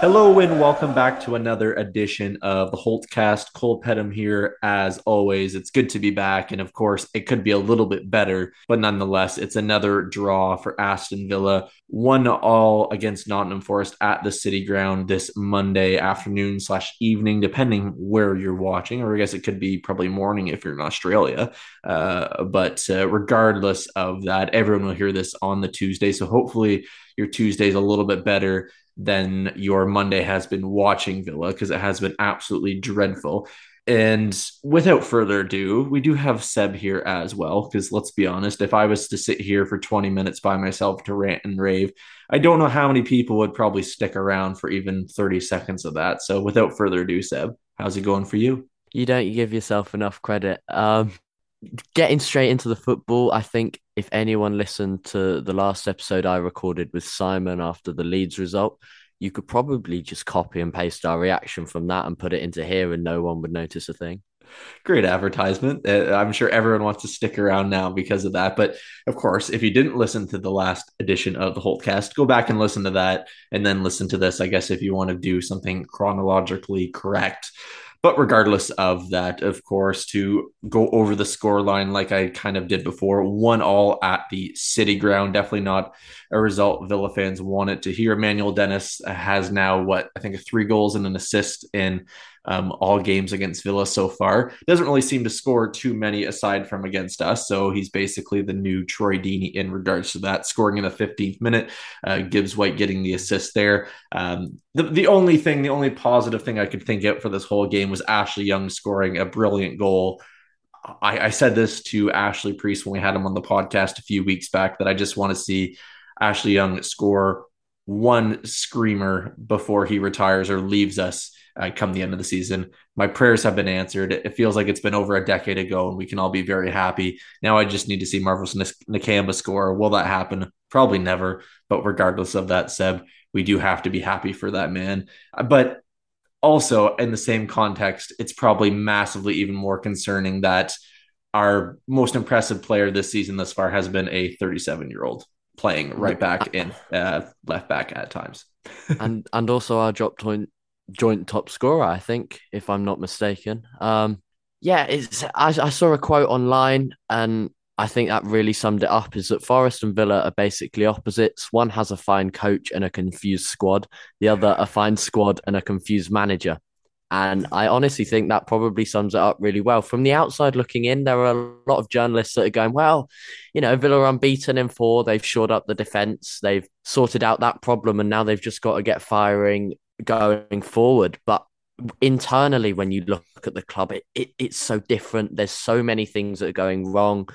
Hello and welcome back to another edition of the Holtcast. Cole Pedham here, as always. It's good to be back, and of course, it could be a little bit better, but nonetheless, it's another draw for Aston Villa. One all against Nottingham Forest at the City Ground this Monday afternoon slash evening, depending where you're watching, or I guess it could be probably morning if you're in Australia. Uh, but uh, regardless of that, everyone will hear this on the Tuesday, so hopefully your Tuesday is a little bit better than your Monday has been watching Villa because it has been absolutely dreadful. And without further ado, we do have Seb here as well. Because let's be honest, if I was to sit here for 20 minutes by myself to rant and rave, I don't know how many people would probably stick around for even 30 seconds of that. So without further ado, Seb, how's it going for you? You don't give yourself enough credit. Um, getting straight into the football, I think if anyone listened to the last episode I recorded with Simon after the Leeds result, you could probably just copy and paste our reaction from that and put it into here, and no one would notice a thing. Great advertisement. Uh, I'm sure everyone wants to stick around now because of that. But of course, if you didn't listen to the last edition of the Holtcast, go back and listen to that and then listen to this, I guess, if you want to do something chronologically correct. But regardless of that, of course, to go over the score line like I kind of did before, one all at the City Ground. Definitely not a result Villa fans wanted to hear. Emmanuel Dennis has now what I think three goals and an assist in um, all games against Villa so far. Doesn't really seem to score too many aside from against us. So he's basically the new Troy Deeney in regards to that, scoring in the 15th minute. Uh, Gibbs White getting the assist there. Um, the, the only thing, the only positive thing I could think of for this whole game was Ashley Young scoring a brilliant goal. I, I said this to Ashley Priest when we had him on the podcast a few weeks back that I just want to see Ashley Young score one screamer before he retires or leaves us uh, come the end of the season. My prayers have been answered. It feels like it's been over a decade ago, and we can all be very happy. Now I just need to see Marvelous Nakamba score. Will that happen? Probably never. But regardless of that, Seb, we do have to be happy for that man. But also, in the same context, it's probably massively even more concerning that our most impressive player this season thus far has been a 37 year old playing right back in uh, left back at times. and and also our drop point joint top scorer, I think, if I'm not mistaken. Um, yeah, it's I, I saw a quote online and I think that really summed it up is that Forest and Villa are basically opposites. One has a fine coach and a confused squad, the other a fine squad and a confused manager. And I honestly think that probably sums it up really well. From the outside looking in, there are a lot of journalists that are going, well, you know, Villa are unbeaten in four. They've shored up the defence. They've sorted out that problem. And now they've just got to get firing going forward. But internally, when you look at the club, it, it, it's so different. There's so many things that are going wrong.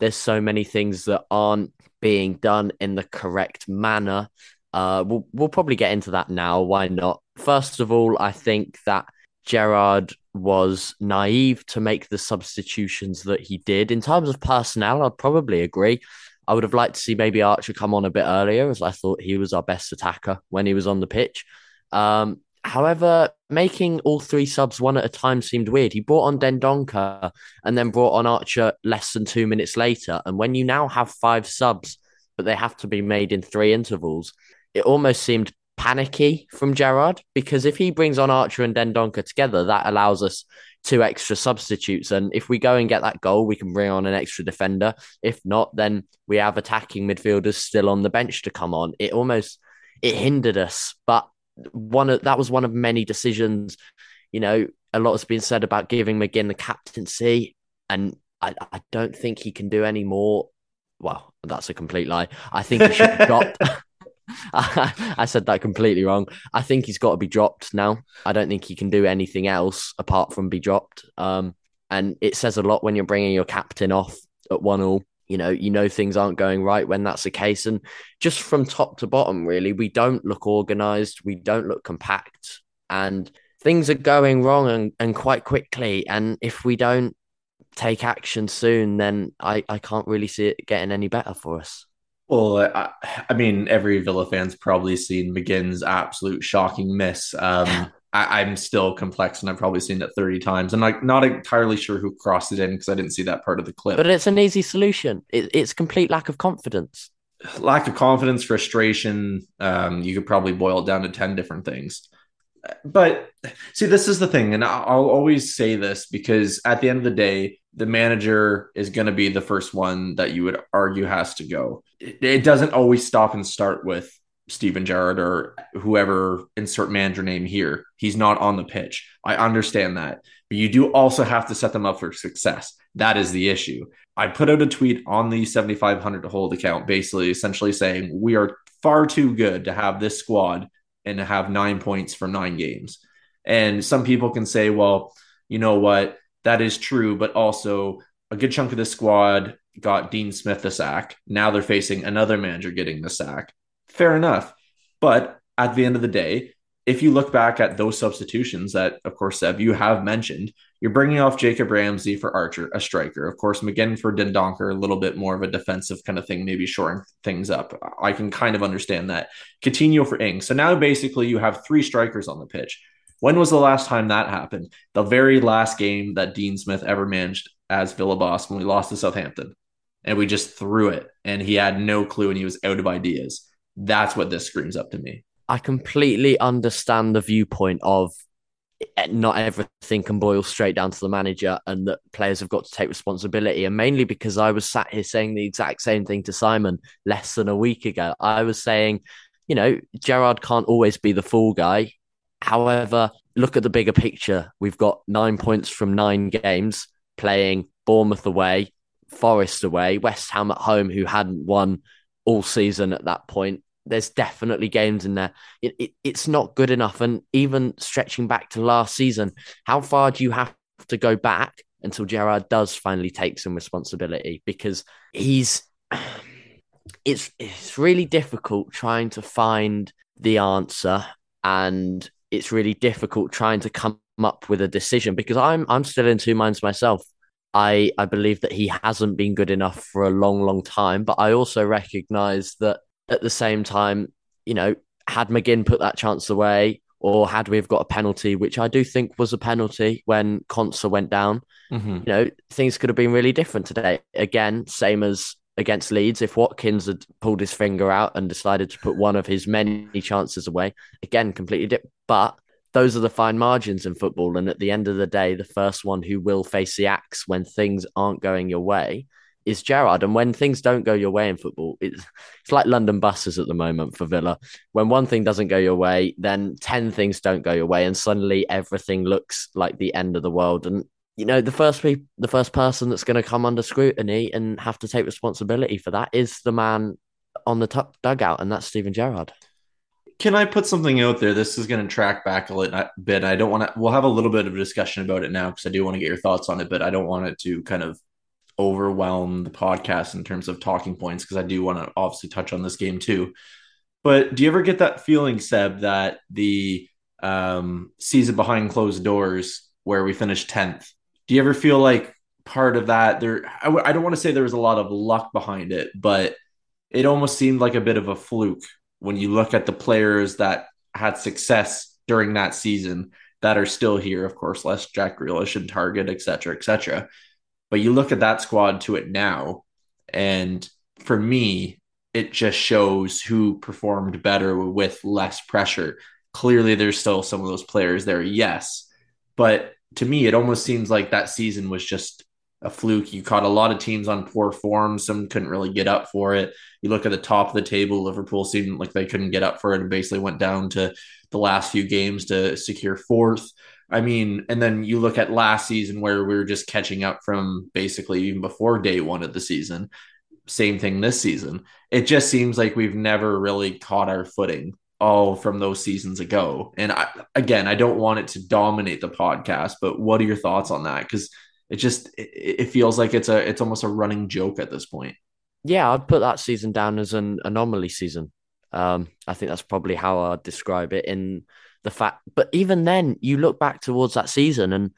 There's so many things that aren't being done in the correct manner. Uh, we'll, we'll probably get into that now. Why not? First of all, I think that Gerrard was naive to make the substitutions that he did. In terms of personnel, I'd probably agree. I would have liked to see maybe Archer come on a bit earlier, as I thought he was our best attacker when he was on the pitch. Um, however, making all three subs one at a time seemed weird. He brought on Dendoncker and then brought on Archer less than two minutes later. And when you now have five subs, but they have to be made in three intervals, it almost seemed panicky from Gerrard because if he brings on Archer and Dendoncker together, that allows us two extra substitutes. And if we go and get that goal, we can bring on an extra defender. If not, then we have attacking midfielders still on the bench to come on. It almost it hindered us, but one of that was one of many decisions. You know, a lot has been said about giving McGinn the captaincy, and I, I don't think he can do any more. Well, that's a complete lie. I think he should be dropped. I said that completely wrong. I think he's got to be dropped now. I don't think he can do anything else apart from be dropped. Um, and it says a lot when you're bringing your captain off at one all you know, you know things aren't going right when that's the case. And just from top to bottom, really, we don't look organized, we don't look compact, and things are going wrong and, and quite quickly. And if we don't take action soon, then I, I can't really see it getting any better for us. Well, I, I mean, every Villa fan's probably seen McGinn's absolute shocking miss. Um, I, am still complex, and I've probably seen it 30 times. I'm like not entirely sure who crossed it in because I didn't see that part of the clip. But it's an easy solution. It, it's complete lack of confidence. Lack of confidence, frustration. Um, you could probably boil it down to 10 different things. But see, this is the thing, and I'll always say this because at the end of the day, the manager is going to be the first one that you would argue has to go. It, it doesn't always stop and start with Steven Gerrard or whoever insert manager name here. He's not on the pitch. I understand that. But you do also have to set them up for success. That is the issue. I put out a tweet on the 7500 to hold account, basically, essentially saying we are far too good to have this squad and to have nine points from nine games. And some people can say, well, you know what? That is true. But also, a good chunk of the squad got Dean Smith the sack. Now they're facing another manager getting the sack fair enough. But at the end of the day, if you look back at those substitutions that, of course, Seb, you have mentioned, you're bringing off Jacob Ramsey for Archer, a striker. Of course, McGinn for Dendoncker, a little bit more of a defensive kind of thing, maybe shoring things up. I can kind of understand that. Coutinho for Ing. So now basically you have three strikers on the pitch. When was the last time that happened? The very last game that Dean Smith ever managed as Villa boss when we lost to Southampton. And we just threw it. And he had no clue and he was out of ideas. That's what this screams up to me. I completely understand the viewpoint of eh, not everything can boil straight down to the manager and that players have got to take responsibility. And mainly because I was sat here saying the exact same thing to Simon less than a week ago. I was saying, you know, Gerrard can't always be the fool guy. However, look at the bigger picture. We've got nine points from nine games playing Bournemouth away, Forest away, West Ham at home, who hadn't won all season at that point there's definitely games in there. It, it, it's not good enough. And even stretching back to last season, how far do you have to go back until Gerrard does finally take some responsibility? Because he's it's it's really difficult trying to find the answer and it's really difficult trying to come up with a decision because I'm I'm still in two minds myself. I I believe that he hasn't been good enough for a long long time, but I also recognize that at the same time, you know, had McGinn put that chance away, or had we have got a penalty, which I do think was a penalty when Konsa went down, mm-hmm. you know, things could have been really different today. Again, same as against Leeds. If Watkins had pulled his finger out and decided to put one of his many chances away, again, completely different. But those are the fine margins in football. And at the end of the day, the first one who will face the axe when things aren't going your way is Gerrard. And when things don't go your way in football, it's, it's like London buses at the moment for Villa. When one thing doesn't go your way, then 10 things don't go your way. And suddenly everything looks like the end of the world. And, you know, the first pe- the first person that's going to come under scrutiny and have to take responsibility for that is the man on the dugout, and that's Steven Gerrard. Can I put something out there? This is going to track back a little bit. I don't want to. We'll have a little bit of a discussion about it now because I do want to get your thoughts on it, but I don't want it to kind of overwhelm the podcast in terms of talking points because I do want to obviously touch on this game too. But do you ever get that feeling, Seb, that the um, season behind closed doors where we finished 10th, do you ever feel like part of that there, I w- I don't want to say there was a lot of luck behind it, but it almost seemed like a bit of a fluke when you look at the players that had success during that season that are still here, of course, less Jack Grealish and Targett et cetera, et cetera. But you look at that squad to it now, and for me, it just shows who performed better with less pressure. Clearly, there's still some of those players there, yes. But to me, it almost seems like that season was just a fluke. You caught a lot of teams on poor form. Some couldn't really get up for it. You look at the top of the table, Liverpool seemed like they couldn't get up for it and basically went down to the last few games to secure fourth. I mean, and then you look at last season where we were just catching up from basically even before day one of the season. Same thing this season. It just seems like we've never really caught our footing all from those seasons ago. And I, again, I don't want it to dominate the podcast, but what are your thoughts on that? Because it just it, it feels like it's a it's almost a running joke at this point. Yeah, I'd put that season down as an anomaly season. Um, I think that's probably how I'd describe it in the fact. But even then, you look back towards that season and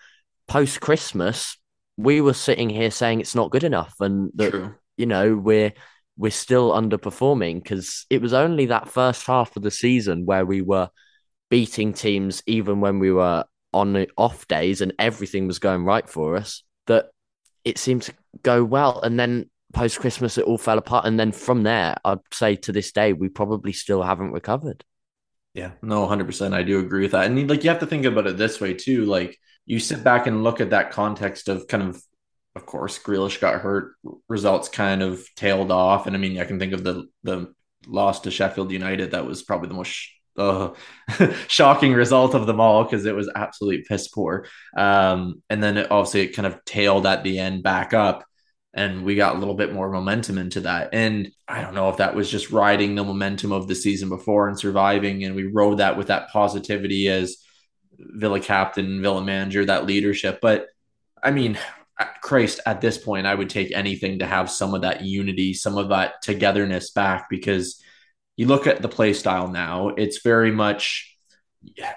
post Christmas, we were sitting here saying it's not good enough, and that True. you know we're we're still underperforming because it was only that first half of the season where we were beating teams even when we were on off days and everything was going right for us that it seemed to go well. And then post Christmas, it all fell apart. And then from there, I'd say to this day, we probably still haven't recovered. Yeah, no, 100%. I do agree with that. And like you have to think about it this way too. Like you sit back and look at that context of kind of of course, Grealish got hurt, results kind of tailed off. And I mean, I can think of the the loss to Sheffield United. That was probably the most uh, shocking result of them all because it was absolutely piss poor. Um, and then it, obviously it kind of tailed at the end back up and we got a little bit more momentum into that. And I don't know if that was just riding the momentum of the season before and surviving, and we rode that with that positivity as Villa captain, Villa manager, that leadership. But I mean, Christ, at this point, I would take anything to have some of that unity, some of that togetherness back because you look at the play style now, it's very much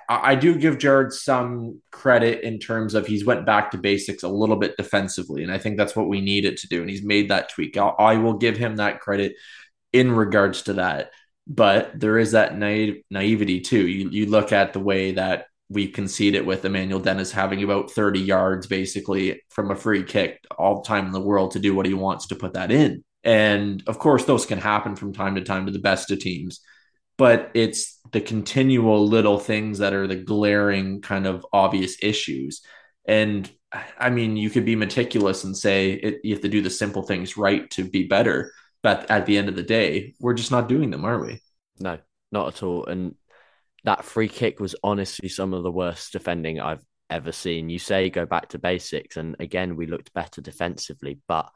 I do give Gerrard some credit in terms of he's went back to basics a little bit defensively, and I think that's what we needed to do. And he's made that tweak. I'll, I will give him that credit in regards to that. But there is that naive, naivety too. You you look at the way that we concede it with Emmanuel Dennis having about 30 yards basically from a free kick all the time in the world to do what he wants to put that in. And of course, those can happen from time to time to the best of teams but it's the continual little things that are the glaring kind of obvious issues. And I mean, you could be meticulous and say it, you have to do the simple things right to be better. But at the end of the day, we're just not doing them, are we? No, not at all. And that free kick was honestly some of the worst defending I've ever seen. You say go back to basics, and again, we looked better defensively, but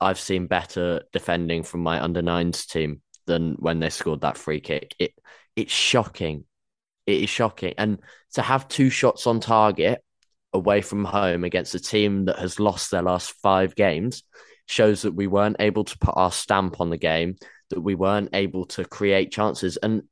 I've seen better defending from my under nines team than when they scored that free kick. It it's shocking. It is shocking. And to have two shots on target away from home against a team that has lost their last five games shows that we weren't able to put our stamp on the game, that we weren't able to create chances. And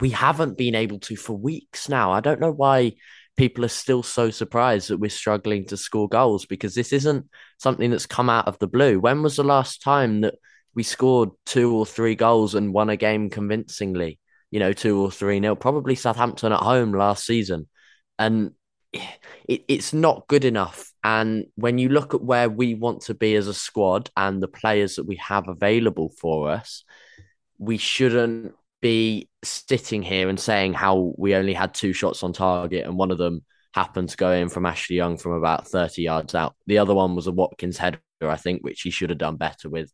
we haven't been able to for weeks now. I don't know why people are still so surprised that we're struggling to score goals because this isn't something that's come out of the blue. When was the last time that we scored two or three goals and won a game convincingly, you know, two or three nil. Probably Southampton at home last season. And it, it's not good enough. And when you look at where we want to be as a squad and the players that we have available for us, we shouldn't be sitting here and saying how we only had two shots on target and one of them happened to go in from Ashley Young from about 30 yards out. The other one was a Watkins header, I think, which he should have done better with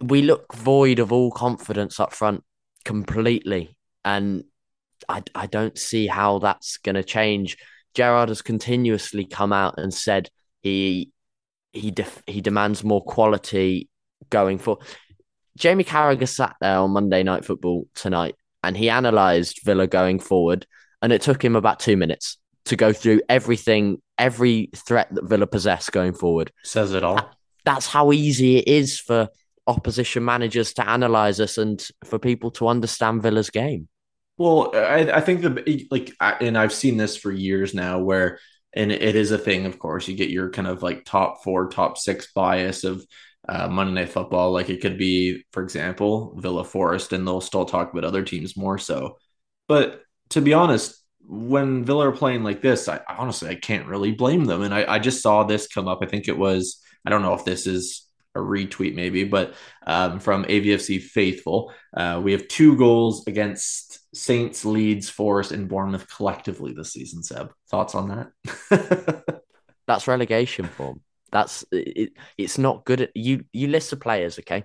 we look void of all confidence up front completely. And I, I don't see how that's going to change. Gerrard has continuously come out and said he he def, he demands more quality going for. Jamie Carragher sat there on Monday Night Football tonight and he analysed Villa going forward, and it took him about two minutes to go through everything, every threat that Villa possess going forward. Says it all. That's how easy it is for opposition managers to analyze us and for people to understand Villa's game. Well, I, I think the like, and I've seen this for years now, where and it is a thing. Of course, you get your kind of like top four, top six bias of uh, Monday Night Football. Like it could be, for example, Villa Forest, and they'll still talk about other teams more so. But to be honest, when Villa are playing like this, I honestly I can't really blame them. And I, I just saw this come up. I think it was I don't know if this is a retweet maybe, but um, from AVFC Faithful, uh, we have two goals against Saints, Leeds, Forest, and Bournemouth collectively this season. Seb, thoughts on that? That's relegation form. That's it, it's not good. At, you you list the players, okay?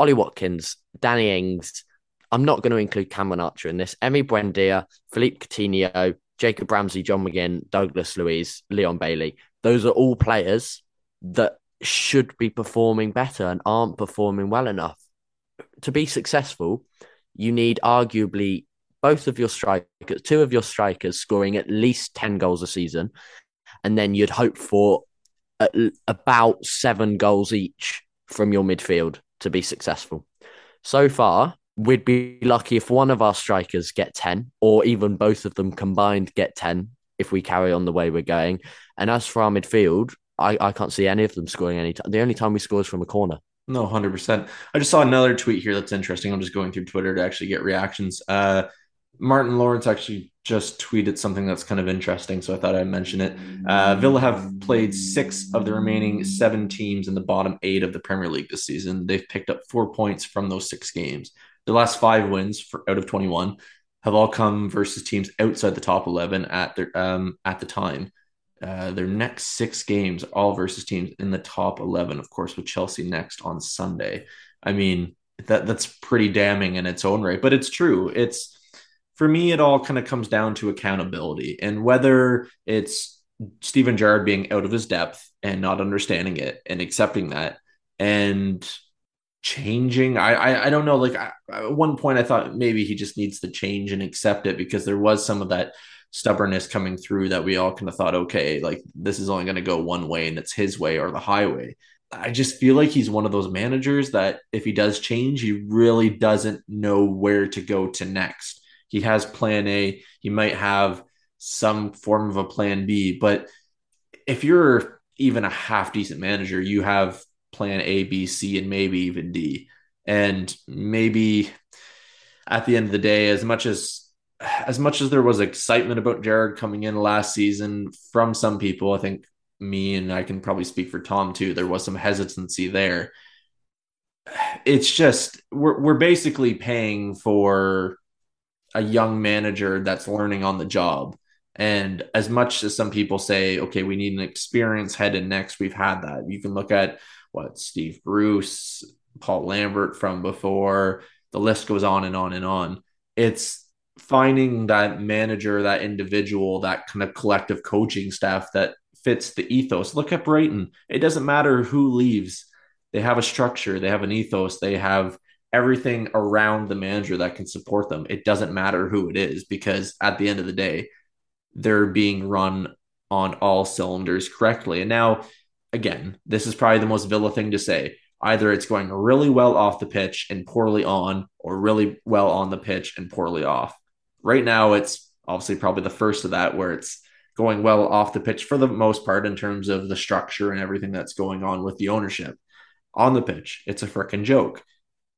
Ollie Watkins, Danny Ings. I'm not going to include Cameron Archer in this. Emi Buendia, Philippe Coutinho, Jacob Ramsey, John McGinn, Douglas Luiz, Leon Bailey. Those are all players that should be performing better and aren't performing well enough. To be successful, you need arguably both of your strikers, two of your strikers scoring at least 10 goals a season. And then you'd hope for about seven goals each from your midfield to be successful. So far, we'd be lucky if one of our strikers get 10 or even both of them combined get 10 if we carry on the way we're going. And as for our midfield, I, I can't see any of them scoring any time. The only time we score is from a corner. No, 100%. I just saw another tweet here that's interesting. I'm just going through Twitter to actually get reactions. Uh, Martin Lawrence actually just tweeted something that's kind of interesting, so I thought I'd mention it. Uh, Villa have played six of the remaining seven teams in the bottom eight of the Premier League this season. They've picked up four points from those six games. The last five wins for, out of 21 have all come versus teams outside the top 11 at their um, at the time. Uh, their next six games all versus teams in the top 11, of course, with Chelsea next on Sunday. I mean, that that's pretty damning in its own right, but it's true. It's for me, it all kind of comes down to accountability and whether it's Steven Gerrard being out of his depth and not understanding it and accepting that and changing. I I, I don't know. Like I, at one point, I thought maybe he just needs to change and accept it because there was some of that stubbornness coming through that we all kind of thought, okay, like this is only going to go one way and it's his way or the highway. I just feel like he's one of those managers that if he does change, he really doesn't know where to go to next he has plan A. He might have some form of a plan B. But if you're even a half decent manager, you have plan A, B, C, and maybe even D. And maybe at the end of the day, as much as as much as there was excitement about Gerrard coming in last season from some people, I think me and I can probably speak for Tom too. There was some hesitancy there. It's just we're we're basically paying for a young manager that's learning on the job. And as much as some people say, okay, we need an experienced head and next, we've had that. You can look at what Steve Bruce, Paul Lambert from before, the list goes on and on and on. It's finding that manager, that individual, that kind of collective coaching staff that fits the ethos. Look at Brighton. It doesn't matter who leaves, they have a structure, they have an ethos, they have everything around the manager that can support them. It doesn't matter who it is because at the end of the day, they're being run on all cylinders correctly. And now, again, this is probably the most Villa thing to say. Either it's going really well off the pitch and poorly on, or really well on the pitch and poorly off. Right now, it's obviously probably the first of that where it's going well off the pitch for the most part in terms of the structure and everything that's going on with the ownership. On the pitch, it's a freaking joke.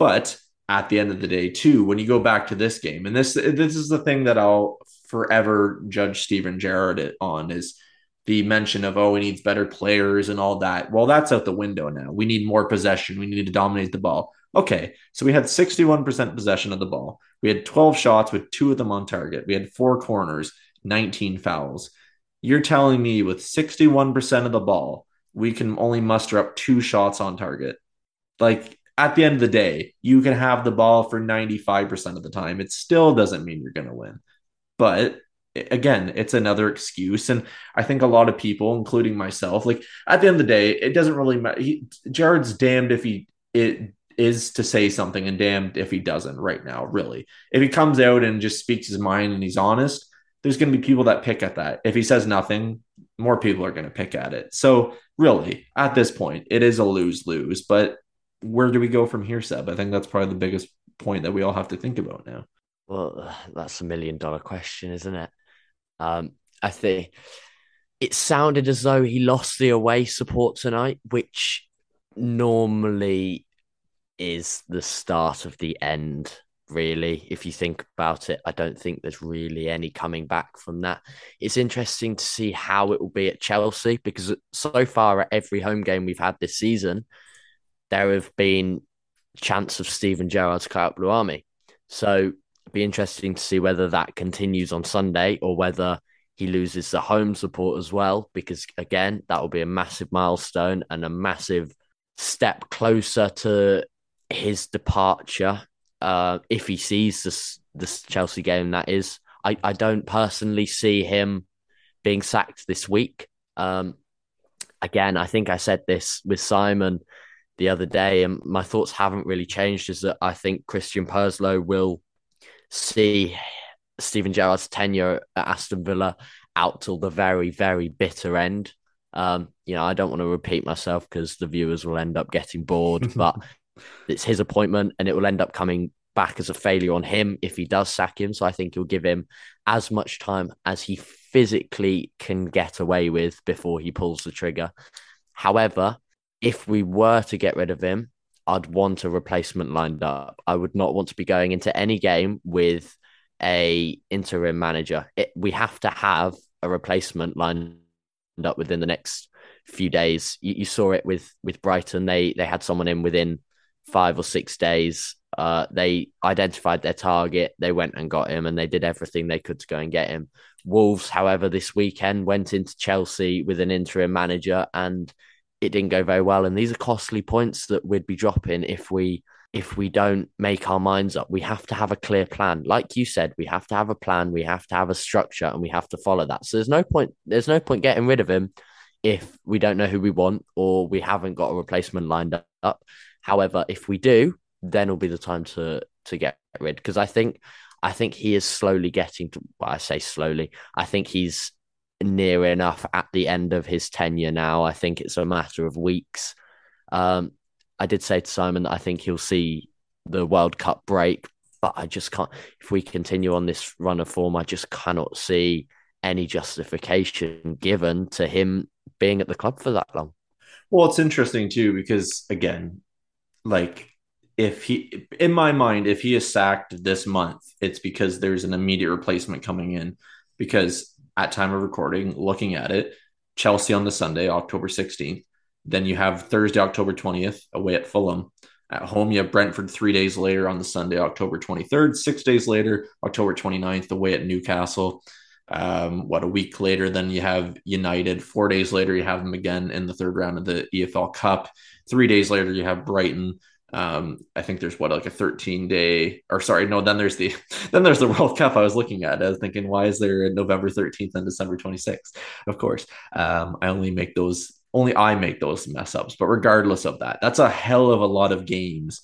But at the end of the day, too, when you go back to this game, and this this is the thing that I'll forever judge Steven Gerrard on is the mention of oh he needs better players and all that. Well, that's out the window now. We need more possession. We need to dominate the ball. Okay, so we had 61% possession of the ball. We had 12 shots with two of them on target. We had four corners, 19 fouls. You're telling me with 61% of the ball, we can only muster up two shots on target. Like at the end of the day, you can have the ball for 95% of the time. It still doesn't mean you're going to win. But again, it's another excuse. And I think a lot of people, including myself, like at the end of the day, it doesn't really matter. Gerrard's damned if he it is to say something and damned if he doesn't right now, really. If he comes out and just speaks his mind and he's honest, there's going to be people that pick at that. If he says nothing, more people are going to pick at it. So, really, at this point, it is a lose lose. But where do we go from here, Seb? I think that's probably the biggest point that we all have to think about now. Well, that's a million dollar question, isn't it? Um, I think it sounded as though he lost the away support tonight, which normally is the start of the end, really. If you think about it, I don't think there's really any coming back from that. It's interesting to see how it will be at Chelsea because so far at every home game we've had this season, there have been chance of Steven Gerrard's cut out Blue Army. So it'd be interesting to see whether that continues on Sunday or whether he loses the home support as well, because again, that will be a massive milestone and a massive step closer to his departure. Uh, if he sees this this Chelsea game, that is, I, I don't personally see him being sacked this week. Um, again, I think I said this with Simon the other day, and my thoughts haven't really changed. Is that I think Christian Purslow will see Steven Gerrard's tenure at Aston Villa out till the very, very bitter end. Um, you know, I don't want to repeat myself because the viewers will end up getting bored, but it's his appointment, and it will end up coming back as a failure on him if he does sack him. So I think he'll give him as much time as he physically can get away with before he pulls the trigger. However, if we were to get rid of him, I'd want a replacement lined up. I would not want to be going into any game with a interim manager. It, we have to have a replacement lined up within the next few days. You, you, saw it with with Brighton. They they had someone in within five or six days. Uh, they identified their target. They went and got him, and they did everything they could to go and get him. Wolves, however, this weekend went into Chelsea with an interim manager, and it didn't go very well. And these are costly points that we'd be dropping if we if we don't make our minds up. We have to have a clear plan. Like you said, we have to have a plan, we have to have a structure, and we have to follow that. So there's no point there's no point getting rid of him if we don't know who we want or we haven't got a replacement lined up. However, if we do, then will be the time to to get rid. Because I think I think he is slowly getting to well, I say slowly. I think he's near enough at the end of his tenure now. I think it's a matter of weeks. Um, I did say to Simon that I think he'll see the World Cup break, but I just can't. If we continue on this run of form, I just cannot see any justification given to him being at the club for that long. Well, it's interesting too because again, like if he, in my mind, if he is sacked this month, it's because there's an immediate replacement coming in. Because at time of recording, looking at it, Chelsea on the Sunday, October 16th, then you have Thursday, October 20th, away at Fulham. At home, you have Brentford three days later on the Sunday, October 23rd. Six days later, October 29th, away at Newcastle. Um, what, a week later, then you have United. Four days later, you have them again in the third round of the EFL Cup. Three days later, you have Brighton. Um, I think there's what like a 13 day or sorry, no, then there's the then there's the World Cup I was looking at. I was thinking, why is there November 13th and December 26th? Of course. Um, I only make those only I make those mess ups. But regardless of that, that's a hell of a lot of games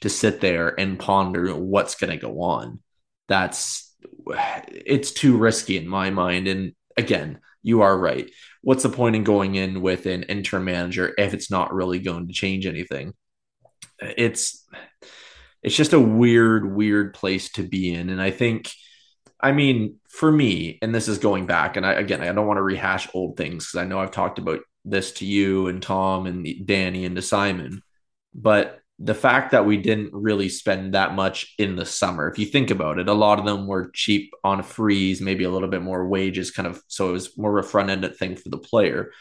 to sit there and ponder what's going to go on. That's it's too risky in my mind. And again, you are right. What's the point in going in with an interim manager if it's not really going to change anything? It's it's just a weird, weird place to be in. And I think, I mean, for me, and this is going back, and I again, I don't want to rehash old things because I know I've talked about this to you and Tom and Danny and to Simon, but the fact that we didn't really spend that much in the summer, if you think about it, a lot of them were cheap on a freeze, maybe a little bit more wages, kind of. So it was more of a front end thing for the player.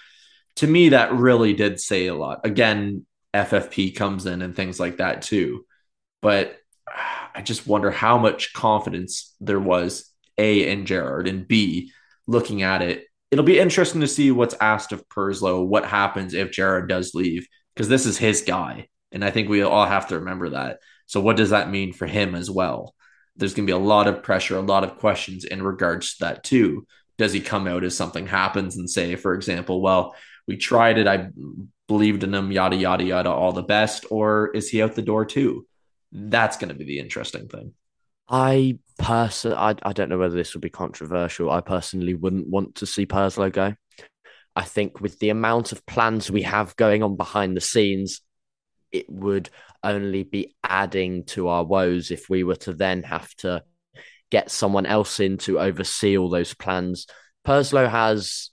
To me, that really did say a lot. Again, FFP comes in and things like that too. But I just wonder how much confidence there was, A, in Gerrard, and B, looking at it it'll be interesting to see what's asked of Purslow, what happens if Gerrard does leave, because this is his guy. And I think we all have to remember that. So, what does that mean for him as well? There's going to be a lot of pressure, a lot of questions in regards to that, too. Does he come out as something happens and say, for example, well, we tried it, I believed in him, yada, yada, yada, all the best? Or is he out the door, too? That's going to be the interesting thing. I personally, I, I don't know whether this would be controversial. I personally wouldn't want to see Purslow go. I think with the amount of plans we have going on behind the scenes, it would only be adding to our woes if we were to then have to get someone else in to oversee all those plans. Purslow has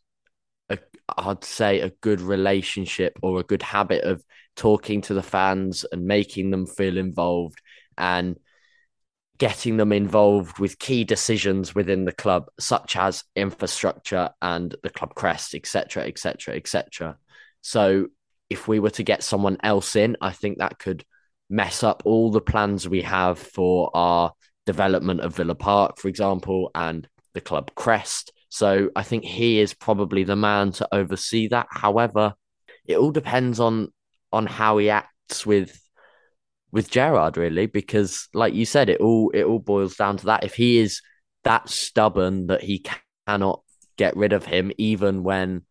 I'd say a good relationship or a good habit of talking to the fans and making them feel involved and getting them involved with key decisions within the club, such as infrastructure and the club crest, etc., etc., etc. So, if we were to get someone else in, I think that could mess up all the plans we have for our development of Villa Park, for example, and the club crest. So, I think he is probably the man to oversee that. However, it all depends on on how he acts with with Gerrard really, because like you said, it all it all boils down to that. If he is that stubborn that he cannot get rid of him, even when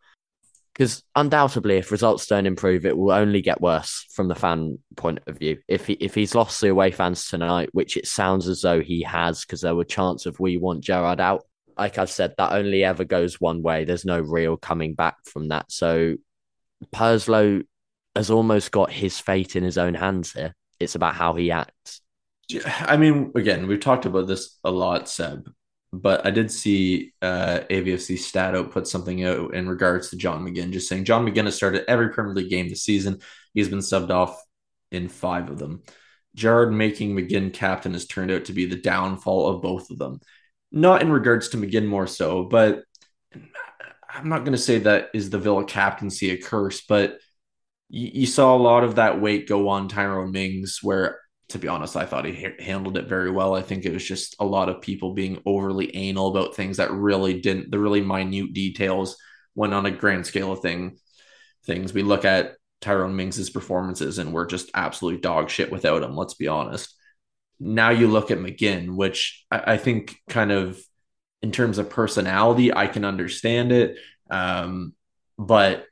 because undoubtedly, if results don't improve, it will only get worse from the fan point of view. If he, if he's lost the away fans tonight, which it sounds as though he has, because there were chants of we want Gerrard out. Like I've said, that only ever goes one way. There's no real coming back from that. So Purslow has almost got his fate in his own hands here it's about how he acts. I mean, again, we've talked about this a lot, Seb, but I did see uh, AVFC stat out put something out in regards to John McGinn, just saying John McGinn has started every Premier League game this season. He's been subbed off in five of them. Gerrard making McGinn captain has turned out to be the downfall of both of them. Not in regards to McGinn more so, but I'm not going to say that is the Villa captaincy a curse, but you, you, saw a lot of that weight go on Tyrone Mings, where to be honest, I thought he ha- handled it very well. I think it was just a lot of people being overly anal about things that really didn't, the really minute details when on a grand scale of thing things. We look at Tyrone Mings' performances and we're just absolute dog shit without him, let's be honest. Now you look at McGinn, which I, I think kind of in terms of personality, I can understand it. Um, but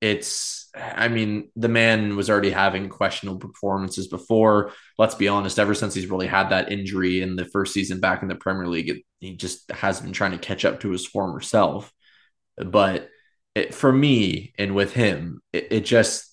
it's, I mean, the man was already having questionable performances before. Let's be honest, ever since he's really had that injury in the first season back in the Premier League, it, he just has been trying to catch up to his former self. But it, for me and with him, it, it just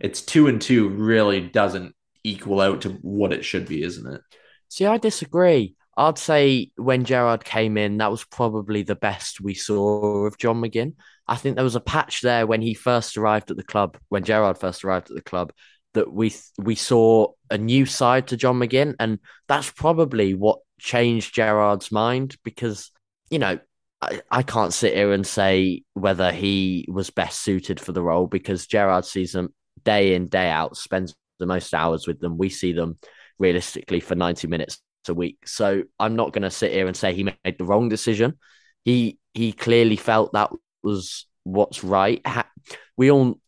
it's two and two really doesn't equal out to what it should be, isn't it? See, I disagree. I'd say when Gerrard came in, that was probably the best we saw of John McGinn. I think there was a patch there when he first arrived at the club, when Gerrard first arrived at the club, that we we saw a new side to John McGinn, and that's probably what changed Gerrard's mind because you know I, I can't sit here and say whether he was best suited for the role because Gerrard sees him day in, day out, spends the most hours with them. We see them realistically for 90 minutes a week. So I'm not going to sit here and say he made the wrong decision. He he clearly felt that was what's right. We all,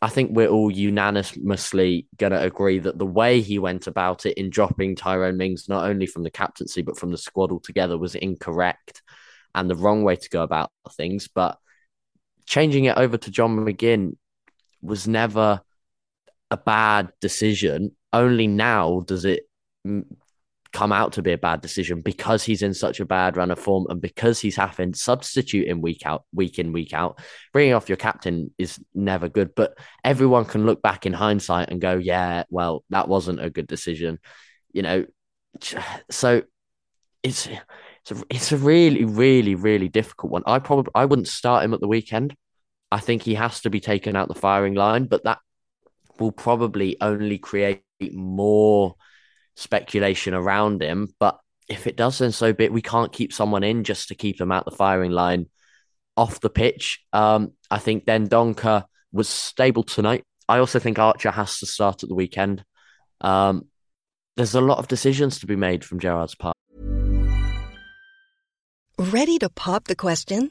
I think we're all unanimously going to agree that the way he went about it in dropping Tyrone Mings, not only from the captaincy, but from the squad altogether, was incorrect and the wrong way to go about things. But changing it over to John McGinn was never a bad decision. Only now does it come out to be a bad decision because he's in such a bad run of form and because he's having in week out, week in, week out. Bringing off your captain is never good, but everyone can look back in hindsight and go, yeah, well, that wasn't a good decision, you know. So it's it's a, it's a really, really, really difficult one. I probably I wouldn't start him at the weekend. I think he has to be taken out the firing line, but that will probably only create more speculation around him. But if it does, then so be it. We can't keep someone in just to keep them out the firing line off the pitch. Um, I think Dendoncker was stable tonight. I also think Archer has to start at the weekend. Um, there's a lot of decisions to be made from Gerrard's part. Ready to pop the question?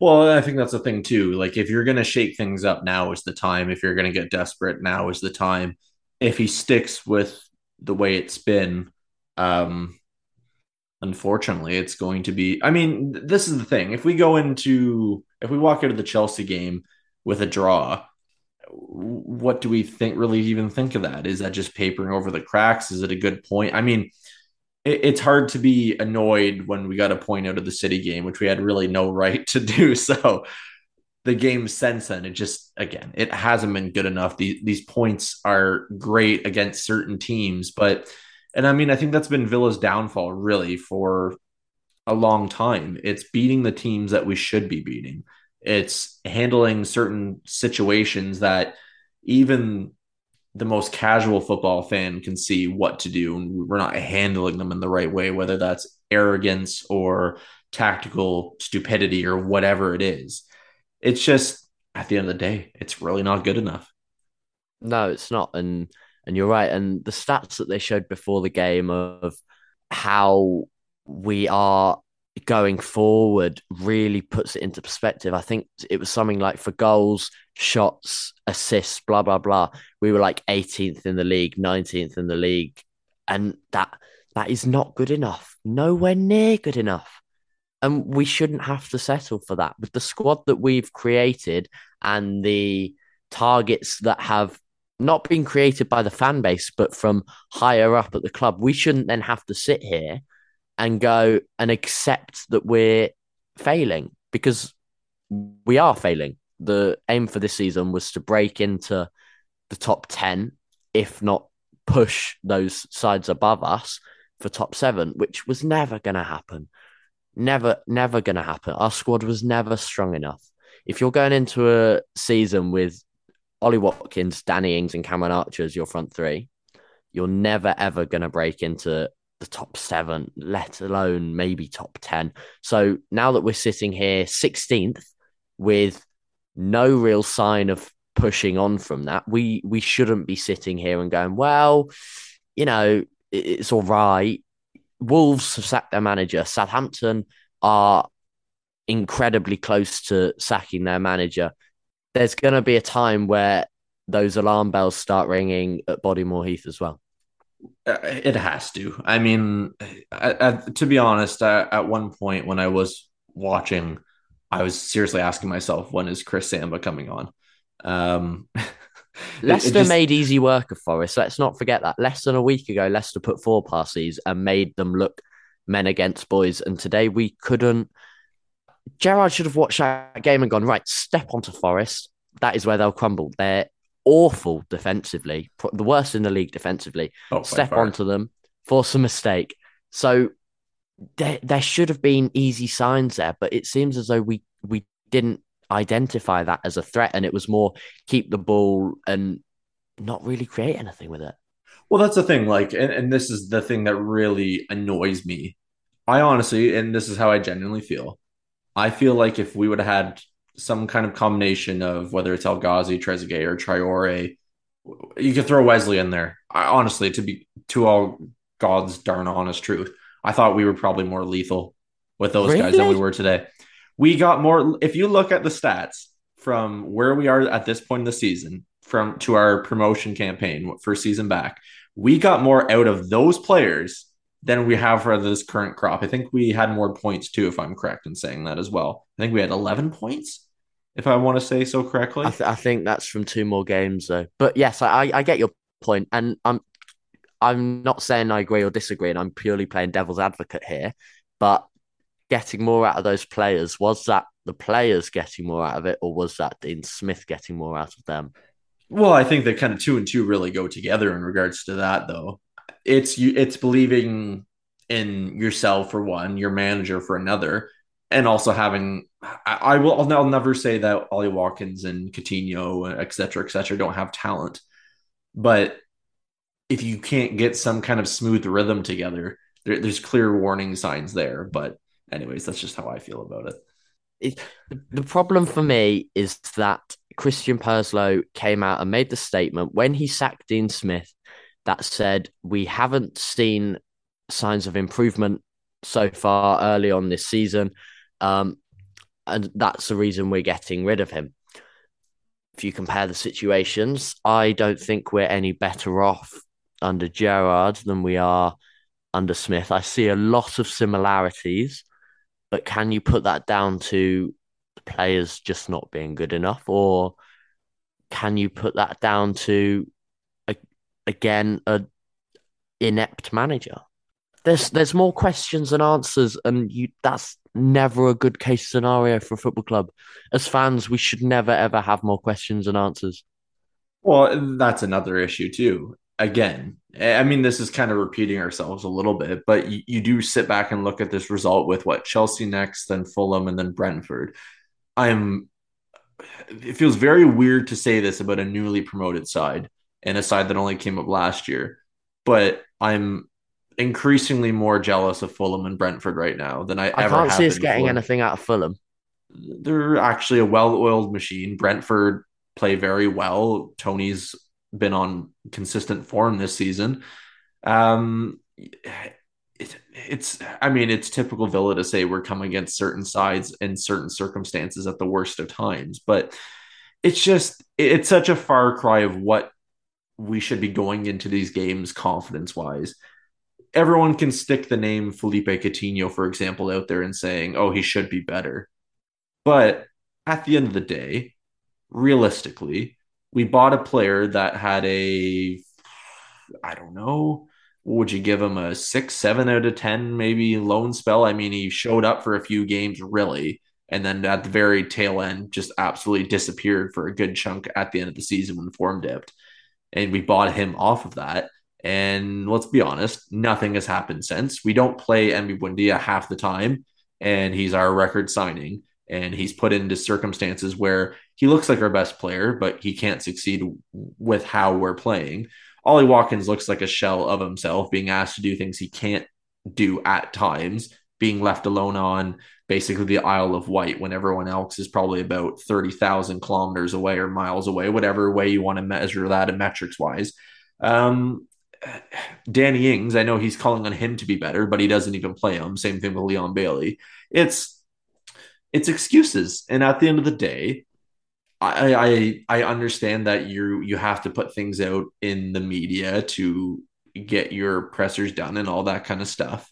Well, I think that's the thing too. Like, if you're going to shake things up, now is the time. If you're going to get desperate, now is the time. If he sticks with the way it's been, um, unfortunately, it's going to be. I mean, this is the thing. If we go into, if we walk out of the Chelsea game with a draw, what do we think? Really, even think of that? Is that just papering over the cracks? Is it a good point? I mean, it, it's hard to be annoyed when we got a point out of the City game, which we had really no right to do. So the game since then, it just again, it hasn't been good enough. These these points are great against certain teams, but and I mean, I think that's been Villa's downfall really for a long time. It's beating the teams that we should be beating. It's handling certain situations that even the most casual football fan can see what to do and we're not handling them in the right way whether that's arrogance or tactical stupidity or whatever it is. It's just at the end of the day it's really not good enough. No it's not and and you're right and the stats that they showed before the game of how we are going forward really puts it into perspective. I think it was something like for goals, shots, assists, blah blah blah. We were like 18th in the league, 19th in the league, and that that is not good enough. Nowhere near good enough. And we shouldn't have to settle for that. With the squad that we've created and the targets that have not been created by the fan base, but from higher up at the club, we shouldn't then have to sit here and go and accept that we're failing because we are failing. The aim for this season was to break into the top 10, if not push those sides above us for top seven, which was never going to happen. Never, never going to happen. Our squad was never strong enough. If you're going into a season with Ollie Watkins, Danny Ings, and Cameron Archer as your front three, you're never, ever going to break into the top seven, let alone maybe top 10. So now that we're sitting here 16th with no real sign of pushing on from that, we we shouldn't be sitting here and going, well, you know, it's all right. Wolves have sacked their manager. Southampton are incredibly close to sacking their manager. There's going to be a time where those alarm bells start ringing at Bodymoor Heath as well. Uh, it has to. I mean, I, I, to be honest, I, at one point when I was watching, I was seriously asking myself, when is Chris Samba coming on? Um, Leicester just... made easy work of Forest. Let's not forget that. Less than a week ago, Leicester put four passes and made them look men against boys. And today we couldn't. Gerrard should have watched that game and gone, right, step onto Forest. That is where they'll crumble. They're awful defensively, the worst in the league defensively. Oh, Step far. onto them, force a mistake. So there, there should have been easy signs there, but it seems as though we we didn't identify that as a threat, and it was more keep the ball and not really create anything with it. Well, that's the thing. Like, and, and this is the thing that really annoys me. I honestly, and this is how I genuinely feel. I feel like if we would have had some kind of combination of whether it's El Ghazi, Trezeguet, or Traoré. You could throw Wesley in there. I, honestly, to be to all God's darn honest truth, I thought we were probably more lethal with those really? guys than we were today. We got more. If you look at the stats from where we are at this point in the season, from to our promotion campaign first season back, we got more out of those players than we have for this current crop. I think we had more points too, if I'm correct in saying that as well. I think we had 11 points if I want to say so correctly. I, th- I, think that's from two more games though. But yes, I, I get your point, and I'm I'm not saying I agree or disagree, and I'm purely playing devil's advocate here. But getting more out of those players was that the players getting more out of it, or was that Dean Smith getting more out of them? Well, I think that kind of two and two really go together in regards to that, though. It's you. It's believing in yourself for one, your manager for another, and also having I, I will I'll never say that Ollie Watkins and Coutinho, et cetera, et cetera, don't have talent. But if you can't get some kind of smooth rhythm together, there, there's clear warning signs there. But anyways, that's just how I feel about it. it. The problem for me is that Christian Purslow came out and made the statement when he sacked Dean Smith that said, We haven't seen signs of improvement so far early on this season. Um, and that's the reason we're getting rid of him. If you compare the situations, I don't think we're any better off under Gerrard than we are under Smith. I see a lot of similarities, but can you put that down to the players just not being good enough, or can you put that down to a, again a inept manager? There's there's more questions than answers, and you that's never a good case scenario for a football club. As fans, we should never ever have more questions and answers. Well, that's another issue too. Again, I mean, this is kind of repeating ourselves a little bit, but you, you do sit back and look at this result with what Chelsea next, then Fulham, and then Brentford. I'm. It feels very weird to say this about a newly promoted side, and a side that only came up last year. But I'm increasingly more jealous of Fulham and Brentford right now than I, I ever can't have see us getting before. anything out of Fulham. They're actually a well-oiled machine. Brentford play very well. Toney's been on consistent form this season. Um, it, it's, I mean, it's typical Villa to say we're coming against certain sides in certain circumstances at the worst of times, but it's just, it's such a far cry of what we should be going into these games confidence wise. Everyone can stick the name Felipe Coutinho, for example, out there and saying, oh, he should be better. But at the end of the day, realistically, we bought a player that had a, I don't know, would you give him a six, seven out of 10, maybe loan spell? I mean, he showed up for a few games, really. And then at the very tail end, just absolutely disappeared for a good chunk at the end of the season when form dipped. And we bought him off of that. And let's be honest, nothing has happened since. We don't play Emi Buendia half the time, and he's our record signing. And he's put into circumstances where he looks like our best player, but he can't succeed with how we're playing. Ollie Watkins looks like a shell of himself, being asked to do things he can't do at times, being left alone on basically the Isle of Wight when everyone else is probably about 30,000 kilometers away or miles away, whatever way you want to measure that in metrics wise. Um, Danny Ings, I know he's calling on him to be better, but he doesn't even play him. Same thing with Leon Bailey. It's it's excuses, and at the end of the day, I I I understand that you you have to put things out in the media to get your pressers done and all that kind of stuff.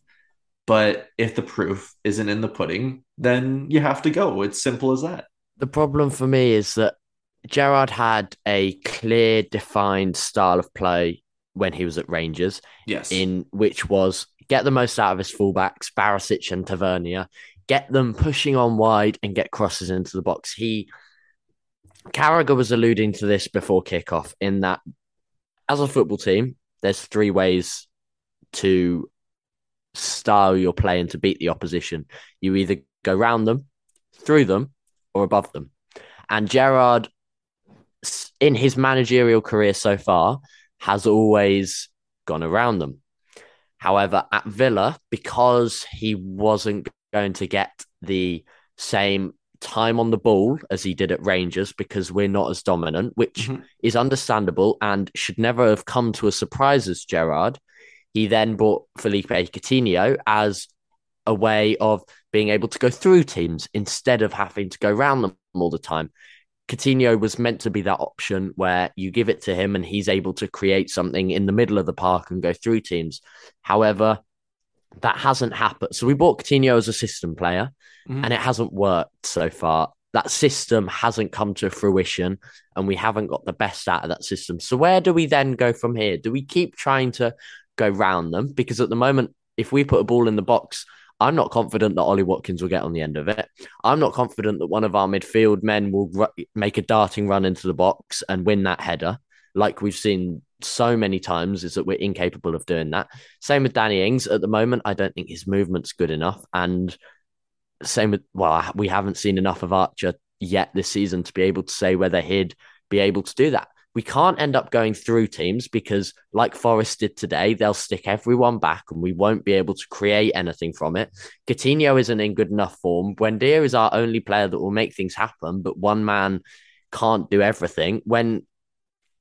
But if the proof isn't in the pudding, then you have to go. It's simple as that. The problem for me is that Gerrard had a clear, defined style of play when he was at Rangers, Yes. in which was get the most out of his fullbacks, Barisic and Tavernier, get them pushing on wide and get crosses into the box. He Carragher was alluding to this before kickoff in that as a football team, there's three ways to style your play and to beat the opposition. You either go round them, through them, or above them. And Gerrard, in his managerial career so far, has always gone around them. However, at Villa, because he wasn't going to get the same time on the ball as he did at Rangers because we're not as dominant, which Mhm. is understandable and should never have come to a surprise as Gerrard. He then bought Felipe Coutinho as a way of being able to go through teams instead of having to go around them all the time. Coutinho was meant to be that option where you give it to him and he's able to create something in the middle of the park and go through teams. However, that hasn't happened. So we bought Coutinho as a system player Mhm. and it hasn't worked so far. That system hasn't come to fruition and we haven't got the best out of that system. So where do we then go from here? Do we keep trying to go round them? Because at the moment, if we put a ball in the box, I'm not confident that Ollie Watkins will get on the end of it. I'm not confident that one of our midfield men will ru- make a darting run into the box and win that header, like we've seen so many times, is that we're incapable of doing that. Same with Danny Ings. At the moment, I don't think his movement's good enough. And same with, well, we haven't seen enough of Archer yet this season to be able to say whether he'd be able to do that. We can't end up going through teams because, like Forest did today, they'll stick everyone back and we won't be able to create anything from it. Coutinho isn't in good enough form. Buendia is our only player that will make things happen, but one man can't do everything. When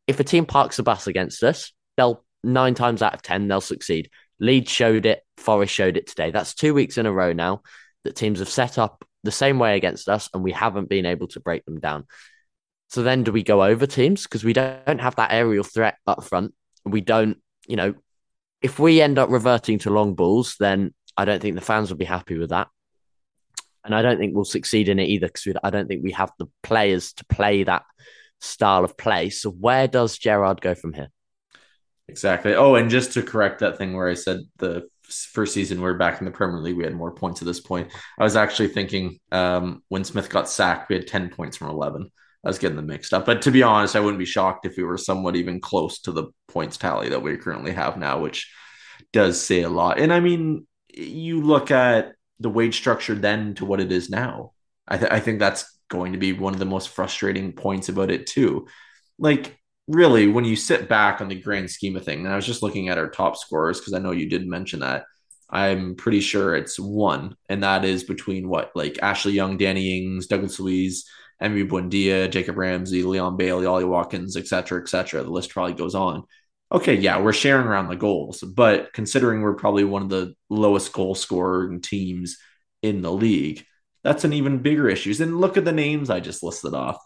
if a team parks the bus against us, they'll nine times out of ten they'll succeed. Leeds showed it, Forest showed it today. That's two weeks in a row now that teams have set up the same way against us, and we haven't been able to break them down. So then, do we go over teams because we don't have that aerial threat up front? We don't, you know, if we end up reverting to long balls, then I don't think the fans will be happy with that, and I don't think we'll succeed in it either because I don't think we have the players to play that style of play. So where does Gerrard go from here? Exactly. Oh, and just to correct that thing where I said the first season we are back in the Premier League, we had more points at this point. I was actually thinking um, when Smith got sacked, we had 10 points from 11. I was getting them mixed up. But to be honest, I wouldn't be shocked if we were somewhat even close to the points tally that we currently have now, which does say a lot. And I mean, you look at the wage structure then to what it is now. I, th- I think that's going to be one of the most frustrating points about it, too. Like, really, when you sit back on the grand scheme of things, and I was just looking at our top scorers because I know you did mention that. I'm pretty sure it's one, and that is between what like Ashley Young, Danny Ings, Douglas Luiz, Emi Buendia, Jacob Ramsey, Leon Bailey, Ollie Watkins, etc., etc. The list probably goes on. Okay, yeah, we're sharing around the goals, but considering we're probably one of the lowest goal scoring teams in the league, that's an even bigger issue. And look at the names I just listed off.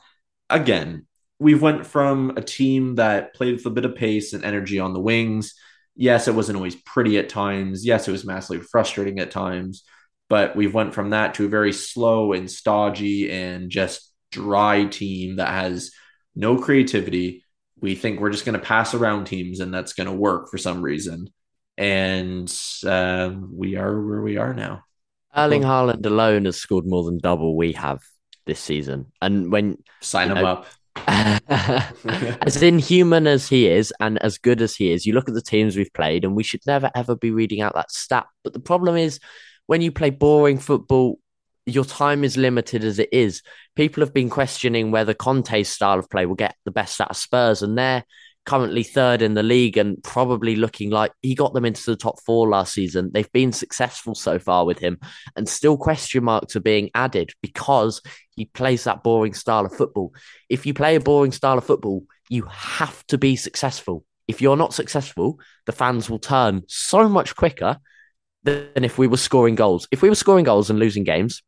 Again, we went from a team that played with a bit of pace and energy on the wings. Yes, it wasn't always pretty at times. Yes, it was massively frustrating at times. But we've went from that to a very slow and stodgy and just dry team that has no creativity. We think we're just going to pass around teams and that's going to work for some reason. And uh, we are where we are now. Erling Haaland alone has scored more than double we have this season. And when sign him know, up. as inhuman as he is and as good as he is, you look at the teams we've played, and we should never ever be reading out that stat. But the problem is when you play boring football, your time is limited as it is. People have been questioning whether Conte's style of play will get the best out of Spurs, and they're currently third in the league and probably looking like he got them into the top four last season. They've been successful so far with him, and still question marks are being added because he plays that boring style of football. If you play a boring style of football, you have to be successful. If you're not successful, the fans will turn so much quicker than if we were scoring goals. If we were scoring goals and losing games,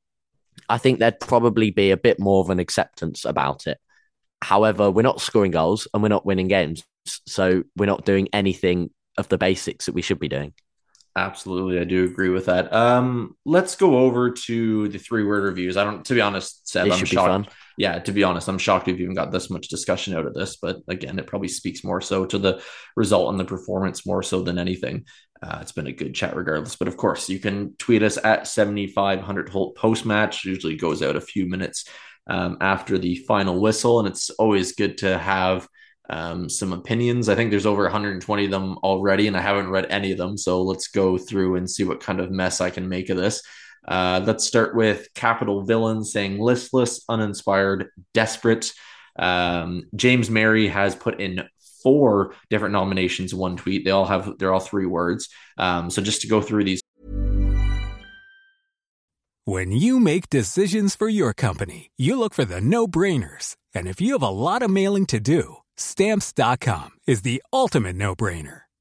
I think there'd probably be a bit more of an acceptance about it. However, we're not scoring goals and we're not winning games. So we're not doing anything of the basics that we should be doing. Absolutely, I do agree with that. Um, let's go over to the three word reviews. I don't, to be honest, Seb, I'm shocked. Yeah, to be honest, I'm shocked we've even got this much discussion out of this. But again, it probably speaks more so to the result and the performance more so than anything. Uh, it's been a good chat regardless. But of course, you can tweet us at 7500 Holte post match. Usually goes out a few minutes um, after the final whistle, and it's always good to have um, some opinions. I think there's over 120 of them already, and I haven't read any of them. So let's go through and see what kind of mess I can make of this. Uh, let's start with Capital Villain saying listless, uninspired, desperate. Um, James Mary has put in four different nominations in one tweet. They all have they're all three words. Um, so just to go through these. When you make decisions for your company, you look for the no-brainers. And if you have a lot of mailing to do, Stamps.com is the ultimate no brainer.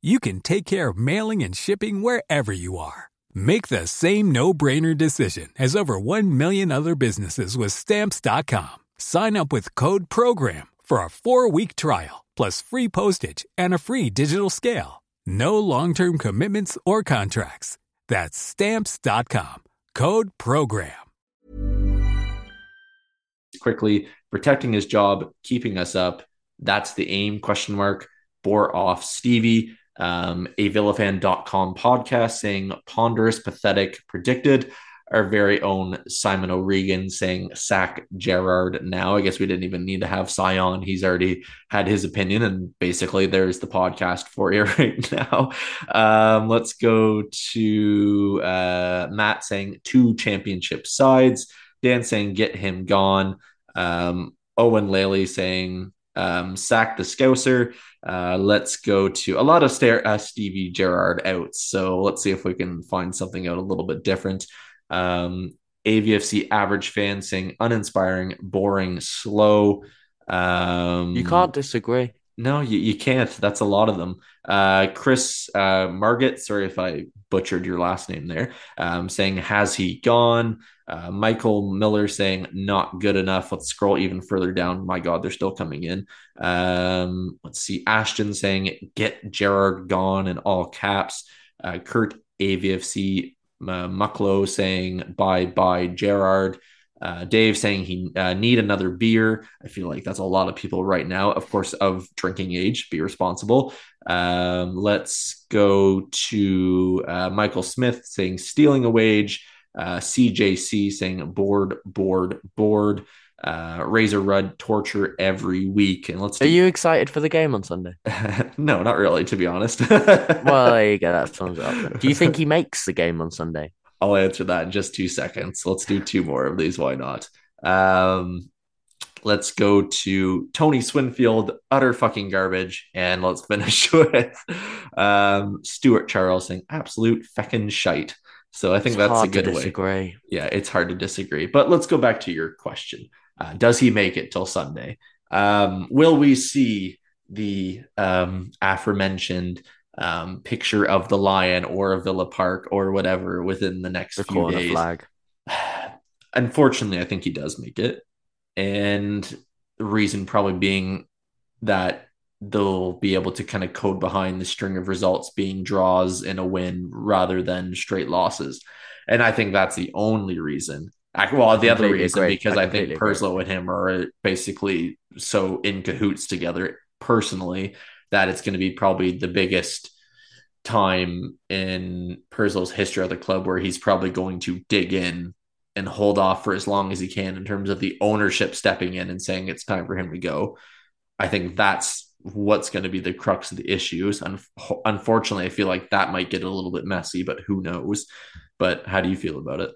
you can take care of mailing and shipping wherever you are. Make the same no brainer decision as over 1 million other businesses with Stamps.com. Sign up with Code PROGRAM for a four week trial, plus free postage and a free digital scale. No long term commitments or contracts. That's Stamps.com. Code PROGRAM. Quickly, protecting his job, keeping us up that's the aim, question mark. Bore off Stevie, um, a villafan.com podcast saying ponderous, pathetic, predicted. Our very own Simon O'Regan saying sack Gerrard now. I guess we didn't even need to have Sion. He's already had his opinion, and basically there's the podcast for you right now. Um, let's go to uh, Matt saying two championship sides. Dan saying get him gone. Um, Owen Laley saying um, sack the Scouser. Uh, let's go to a lot of stare, uh, Stevie Gerrard out. So let's see if we can find something out a little bit different. Um, AVFC average fan saying uninspiring, boring, slow. Um, you can't disagree. No, you, you can't. That's a lot of them. Uh, Chris uh, Margit, sorry if I butchered your last name there, um, saying, Has he gone? Uh, Michael Miller saying, Not good enough. Let's scroll even further down. My God, they're still coming in. Um, let's see. Ashton saying, Get Gerrard gone in all caps. Uh, Kurt AVFC uh, Mucklow saying, Bye bye, Gerrard. Uh, Dave saying he uh, need another beer. I feel like that's a lot of people right now. Of course, of drinking age, be responsible. Um, let's go to uh, Michael Smith saying stealing a wage. Uh, CJC saying bored, bored, bored. Uh, Razor Rudd torture every week. And let's. Do- Are you excited for the game on Sunday? no, not really, to be honest. well, there you go. That sums up. Do you think he makes the game on Sunday? I'll answer that in just two seconds. Let's do two more of these. Why not? Um, let's go to Tony Swinfield, utter fucking garbage. And let's finish with um, Stuart Charles saying absolute feckin' shite. So I think it's that's a good way. Yeah, it's hard to disagree. But let's go back to your question. Uh, does he make it till Sunday? Um, will we see the um, aforementioned um, picture of the lion or a Villa Park or whatever within the next the few days? Flag. Unfortunately, I think he does make it. And the reason probably being that they'll be able to kind of code behind the string of results being draws and a win rather than straight losses. And I think that's the only reason. Well, the other reason agree. because I, I think Purslow agree. and him are basically so in cahoots together personally that it's going to be probably the biggest time in Purslow's history of the club where he's probably going to dig in and hold off for as long as he can in terms of the ownership stepping in and saying it's time for him to go. I think that's what's going to be the crux of the issues. Un- unfortunately, I feel like that might get a little bit messy, but who knows? But how do you feel about it?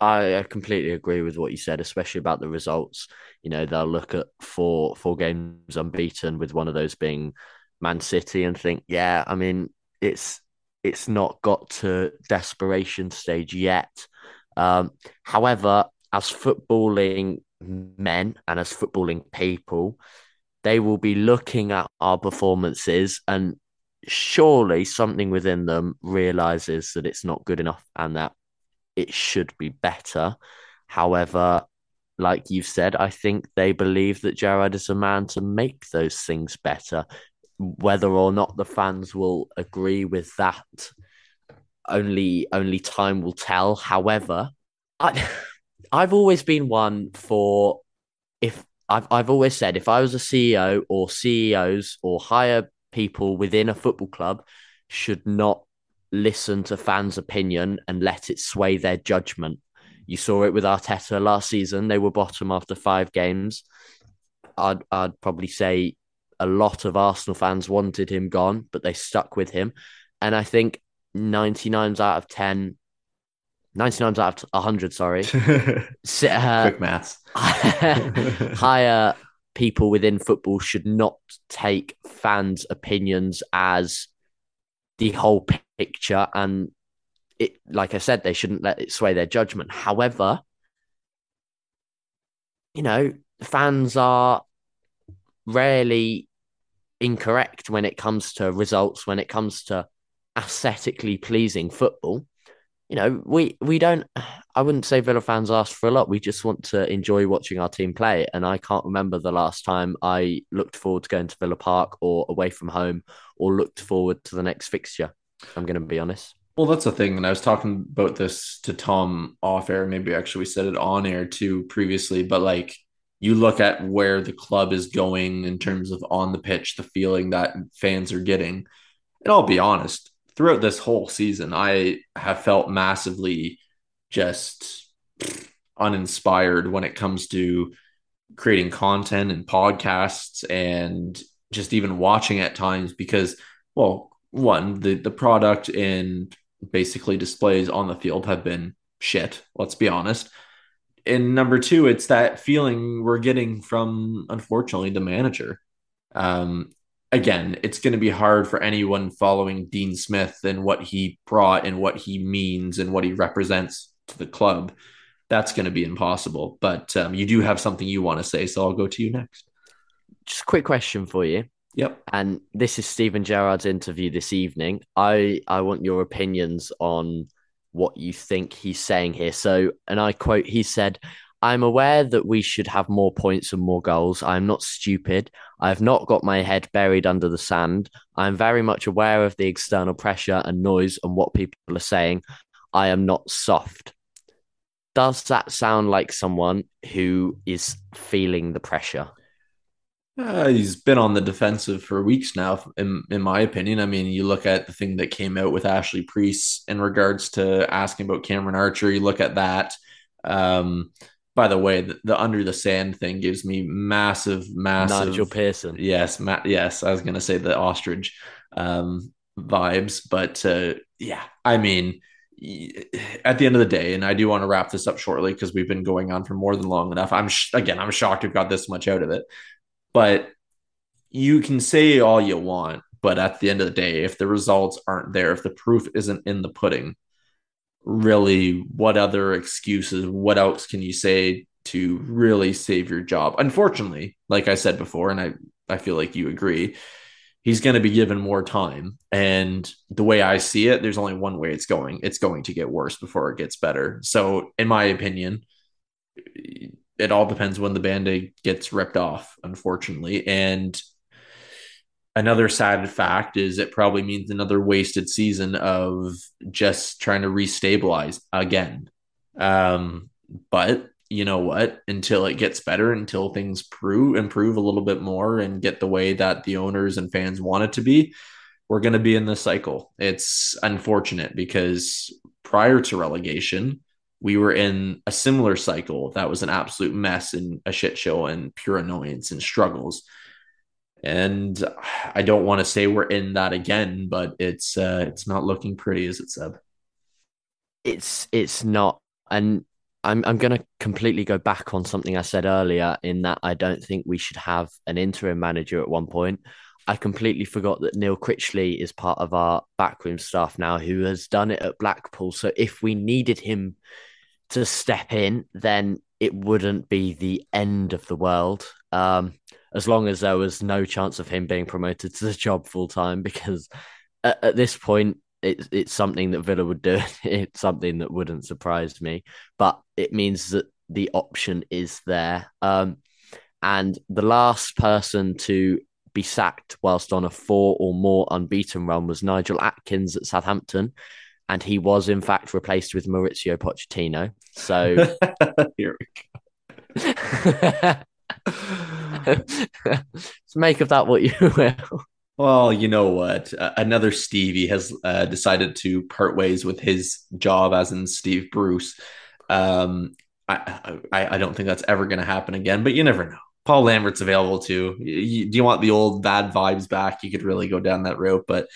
I completely agree with what you said, especially about the results. You know, they'll look at four four games unbeaten, with one of those being Man City, and think, yeah, I mean, it's it's not got to desperation stage yet. Um, however, as footballing men and as footballing people, they will be looking at our performances and surely something within them realizes that it's not good enough and that it should be better. However, like you've said, I think they believe that Gerrard is a man to make those things better. Whether or not the fans will agree with that, only only time will tell. However, I I've always been one for if I've I've always said if I was a CEO or CEOs or higher people within a football club should not listen to fans' opinion and let it sway their judgment. You saw it with Arteta last season. They were bottom after five games. I'd, I'd probably say a lot of Arsenal fans wanted him gone, but they stuck with him. And I think 99 out of 10, 99 out of 100, sorry. uh, Quick maths. higher people within football should not take fans' opinions as the whole picture and it like I said, they shouldn't let it sway their judgment. However, you know, fans are rarely incorrect when it comes to results, when it comes to aesthetically pleasing football. You know, we we don't I wouldn't say Villa fans ask for a lot. We just want to enjoy watching our team play. And I can't remember the last time I looked forward to going to Villa Park or away from home or looked forward to the next fixture. I'm going to be honest. Well, that's the thing. And I was talking about this to Tom off air. Maybe actually we said it on air too previously, but like you look at where the club is going in terms of on the pitch, the feeling that fans are getting. And I'll be honest, throughout this whole season, I have felt massively just uninspired when it comes to creating content and podcasts and just even watching at times because, well, one, the, the product and basically displays on the field have been shit, let's be honest. And number two, it's that feeling we're getting from, unfortunately, the manager. Um, again, it's going to be hard for anyone following Dean Smith and what he brought and what he means and what he represents to the club. That's going to be impossible. But um, you do have something you want to say, so I'll go to you next. Just a quick question for you. Yep. And this is Steven Gerrard's interview this evening. I I want your opinions on what you think he's saying here. So, and I quote, he said, I'm aware that we should have more points and more goals. I'm not stupid. I have not got my head buried under the sand. I'm very much aware of the external pressure and noise and what people are saying. I am not soft. Does that sound like someone who is feeling the pressure? Uh, he's been on the defensive for weeks now, in in my opinion. I mean, you look at the thing that came out with Ashley Preece in regards to asking about Cameron Archer. You look at that. Um, by the way, the, the, under the sand thing gives me massive, massive. Nigel Pearson. Yes, ma- yes. I was gonna say the ostrich um, vibes, but uh, yeah, I mean, at the end of the day, and I do want to wrap this up shortly because we've been going on for more than long enough. I'm sh- again, I'm shocked we've got this much out of it. But you can say all you want, but at the end of the day, if the results aren't there, if the proof isn't in the pudding, really, what other excuses, what else can you say to really save your job? Unfortunately, like I said before, and I, I feel like you agree, he's going to be given more time. And the way I see it, there's only one way it's going. It's going to get worse before it gets better. So, in my opinion, it all depends when the band-aid gets ripped off unfortunately and another sad fact is it probably means another wasted season of just trying to restabilize again. Um, but you know what? Until it gets better until things prove improve a little bit more and get the way that the owners and fans want it to be we're going to be in this cycle. It's unfortunate because prior to relegation we were in a similar cycle that was an absolute mess and a shit show and pure annoyance and struggles. And I don't want to say we're in that again, but it's uh, it's not looking pretty, as it said. It's it's not, and I'm I'm going to completely go back on something I said earlier in that I don't think we should have an interim manager at one point. I completely forgot that Neil Critchley is part of our backroom staff now, who has done it at Blackpool. So if we needed him to step in, then it wouldn't be the end of the world. Um, as long as there was no chance of him being promoted to the job full time, because at, at, this point, it's it's something that Villa would do. It's something that wouldn't surprise me, but it means that the option is there. Um, and the last person to be sacked whilst on a four or more unbeaten run was Nigel Adkins at Southampton and he was in fact replaced with Mauricio Pochettino. So here we go. make of that what you will. Well, you know what? Uh, another Stevie has uh, decided to part ways with his job, as in Steve Bruce. Um, I, I, I don't think that's ever going to happen again, but you never know. Paul Lambert's available too. You, do you want the old bad vibes back? You could really go down that route, but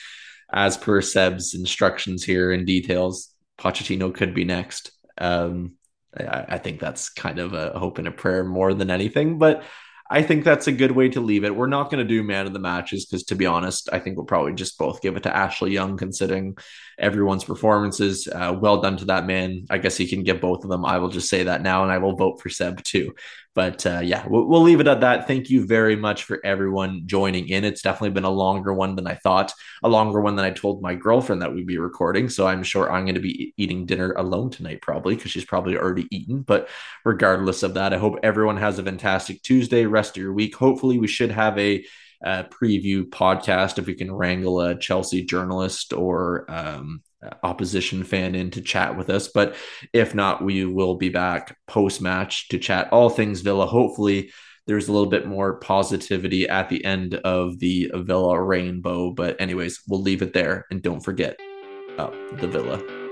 as per Seb's instructions here and details, Pochettino could be next. Um, I, I, think that's kind of a hope and a prayer more than anything, but I think that's a good way to leave it. We're not going to do man of the matches because, to be honest, I think we'll probably just both give it to Ashley Young, considering everyone's performances. Uh, well done to that man. I guess he can get both of them. I will just say that now, and I will vote for Seb too. But uh, yeah, we'll, we'll, leave it at that. Thank you very much for everyone joining in. It's definitely been a longer one than I thought, a longer one than I told my girlfriend that we'd be recording. So I'm sure I'm going to be eating dinner alone tonight, probably because she's probably already eaten. But regardless of that, I hope everyone has a fantastic Tuesday, rest of your week. Hopefully, we should have a uh, preview podcast if we can wrangle a Chelsea journalist or um, opposition fan in to chat with us. But if not, we will be back post match to chat all things Villa. Hopefully, there's a little bit more positivity at the end of the Villa rainbow. But, anyways, we'll leave it there. And don't forget uh, the Villa.